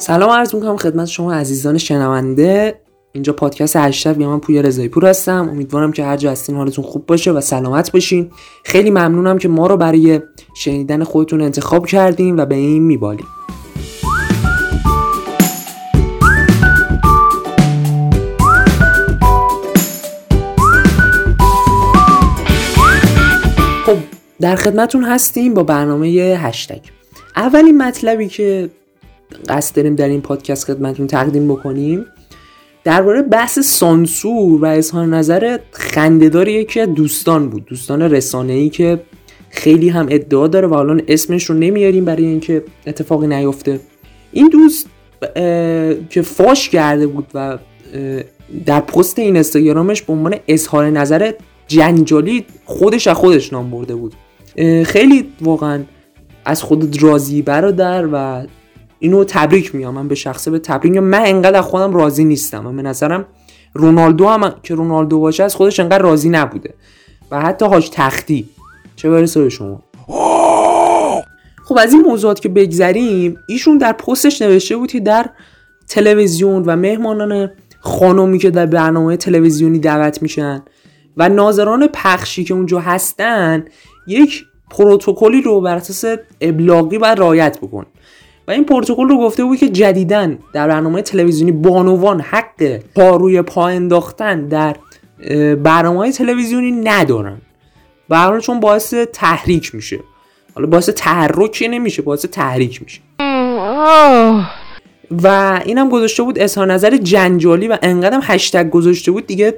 سلام عرض می‌کنم خدمت شما عزیزان شنونده. اینجا پادکست هشتگ یا من پویا رضایی پور هستم. امیدوارم که هر جا هستین حالتون خوب باشه و سلامت باشین. خیلی ممنونم که ما رو برای شنیدن خودتون انتخاب کردیم و به این میبالیم خب در خدمتون هستیم با برنامه هشتگ. اولین مطلبی که قصد داریم در این پادکست خدمتون تقدیم بکنیم. درباره بحث سانسور و اظهار نظر خندهدار که دوستان بود. دوستان رسانه ای که خیلی هم ادعا داره و الان اسمش رو نمیاریم برای اینکه اتفاقی نیفته. این دوست که فاش کرده بود و در پست این اینستاگرامش به عنوان اظهار نظر جنجالی خودش از خودش نام برده بود. خیلی واقعا از خود راضی برادر و اینو تبریک میام من به شخصه به تبریک میام من انقدر خودم راضی نیستم. من به نظرم رونالدو هم که رونالدو باشه از خودش انقدر راضی نبوده. و حتی هاش تختی. چه برسه به شما؟ خب از این موضوعات که بگذریم ایشون در پستش نوشته بود که در تلویزیون و مهمانان خانومی که در برنامه تلویزیونی دعوت میشن و ناظران پخشی که اونجا هستن یک پروتکلی رو بر اساس ابلاغی و رایت بکن. این پروتکل رو گفته بود که جدیدن در برنامه تلویزیونی بانوان حق پا روی پا انداختن در برنامه تلویزیونی ندارن. برای چون باعث تحریک میشه. حالا باعث تحرک نمیشه باعث تحریک میشه. و اینم گذاشته بود اظهار نظر جنجالی و انقدرم هشتگ گذاشته بود دیگه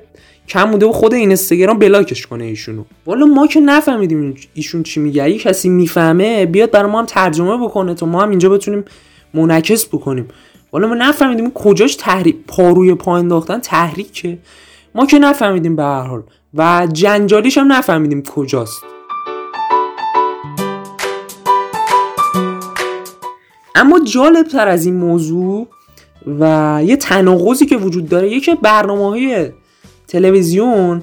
کم بوده و خود این اینستاگرام بلاکش کنه ایشونو. والا ما که نفهمیدیم ایشون چی میگه. اگه کسی می‌فهمه بیاد برای ما هم ترجمه بکنه تا ما هم اینجا بتونیم منعکس بکنیم. والا ما نفهمیدیم کجاش تحریک پاروی پا انداختن تحریکه. ما که نفهمیدیم به هر حال. و جنجالیش هم نفهمیدیم کجاست. اما جالب تر از این موضوع و یه تناقضی که وجود داره یکی برنامه های تلویزیون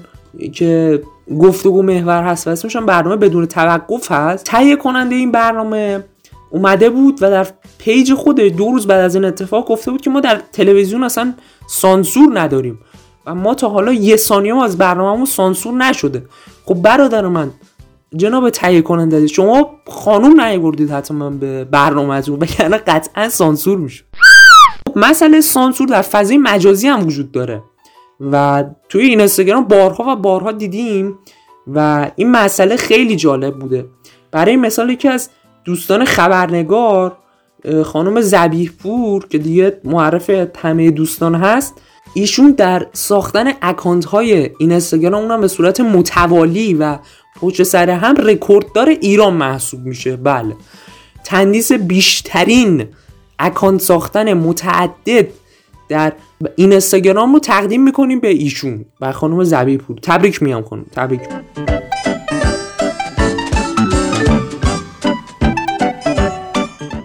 که گفتگو محور هست و اسمش برنامه بدون توقف هست تهیه کننده این برنامه اومده بود و در پیج خود دو روز بعد از این اتفاق گفته بود که ما در تلویزیون اصلا سانسور نداریم و ما تا حالا یه ثانیه از برنامهمون سانسور نشده. خب برادر من جناب تهیه کننده شما خانوم نیوردید حتما به برنامهتون وگرنه قطعا سانسور میشه. مسئله سانسور در فضای مجازی هم وجود داره. و توی این اینستاگرام بارها و بارها دیدیم و این مسئله خیلی جالب بوده. برای مثال یکی از دوستان خبرنگار خانم زبیح پور که دیگه معرف همه دوستان هست ایشون در ساختن اکانت های این اینستاگرام اونم به صورت متوالی و پشت سر هم رکورددار ایران محسوب میشه. بله. تندیس بیشترین account ساختن متعدد در این اینستاگرام رو تقدیم می‌کنیم به ایشون و خانم زبی پور. تبریک میگم خانم تبریک.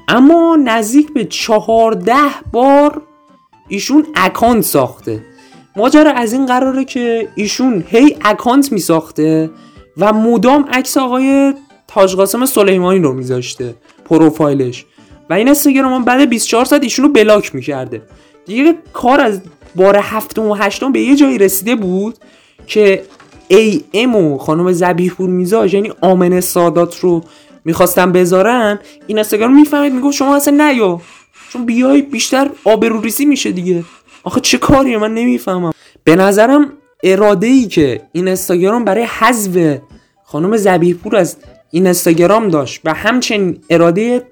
اما نزدیک به چهارده بار ایشون account ساخته. ماجرا از این قراره که ایشون هی اکانت میساخته و مدام عکس آقای تاج قاسم سلیمانی رو میذاشته پروفایلش. و این اینستاگرام بعد 24 ساعت ایشون رو بلاک می‌کرده. دیگه کار از بار هفتم و هشتم به یه جایی رسیده بود که ای ام و خانم زبیح پور میزاج یعنی آمن سادات رو می‌خواستن بذارن این اینستاگرام می‌فهمید می‌گفت شما اصلا نیا چون بیای بیشتر آبروریزی میشه دیگه. آخه چه کاریه؟ من نمی‌فهمم. به نظرم اراده ای که این اینستاگرام برای حذف خانم زبیح پور از این اینستاگرام داشت و همچنین اراده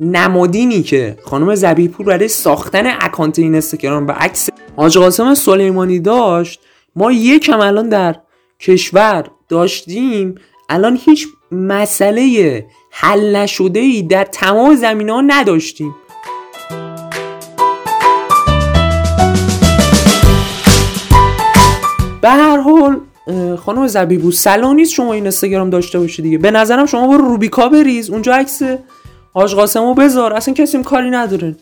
نمادینی که خانم زبیپور برای ساختن اکانت این اینستاگرام و عکس حاج قاسم سلیمانی داشت ما یکم الان در کشور داشتیم الان هیچ مسئله حل نشده ای در تمام زمین ها نداشتیم. به هر حال خانم زبیبو سلا نیست شما این اینستاگرام داشته باشید دیگه. به نظرم شما برو روبیکا بریز اونجا عکس آج قاسمو بذار اصلا کسی کاری نداره.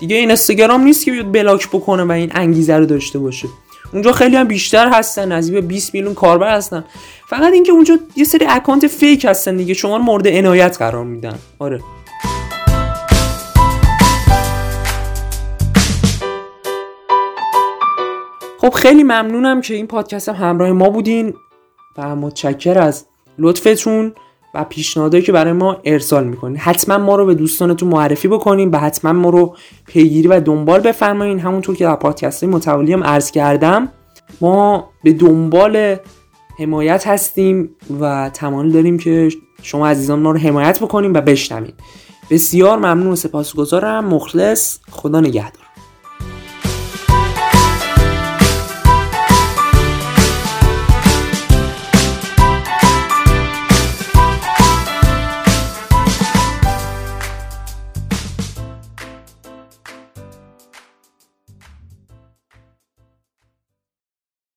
دیگه این استگرام نیست که بیاد بلاک بکنه و این انگیزه رو داشته باشه. اونجا خیلی هم بیشتر هستن نزدیک 20 میلیون کاربر هستن. فقط اینکه اونجا یه سری اکانت فیک هستن دیگه شما رو مورد عنایت قرار میدن. آره. خب خیلی ممنونم که این پادکست هم همراه ما بودین و متشکر از لطفتون. و پیشنهادهایی که برای ما ارسال می‌کنین حتما ما رو به دوستانتون معرفی بکنین و حتما ما رو پیگیری و دنبال بفرمایین. همونطور که در پادکست متوالی هم عرض کردم ما به دنبال حمایت هستیم و تمایل داریم که شما عزیزان ما رو حمایت بکنیم و بشنوین. بسیار ممنون و سپاسگزارم. مخلص. خدا نگهدار.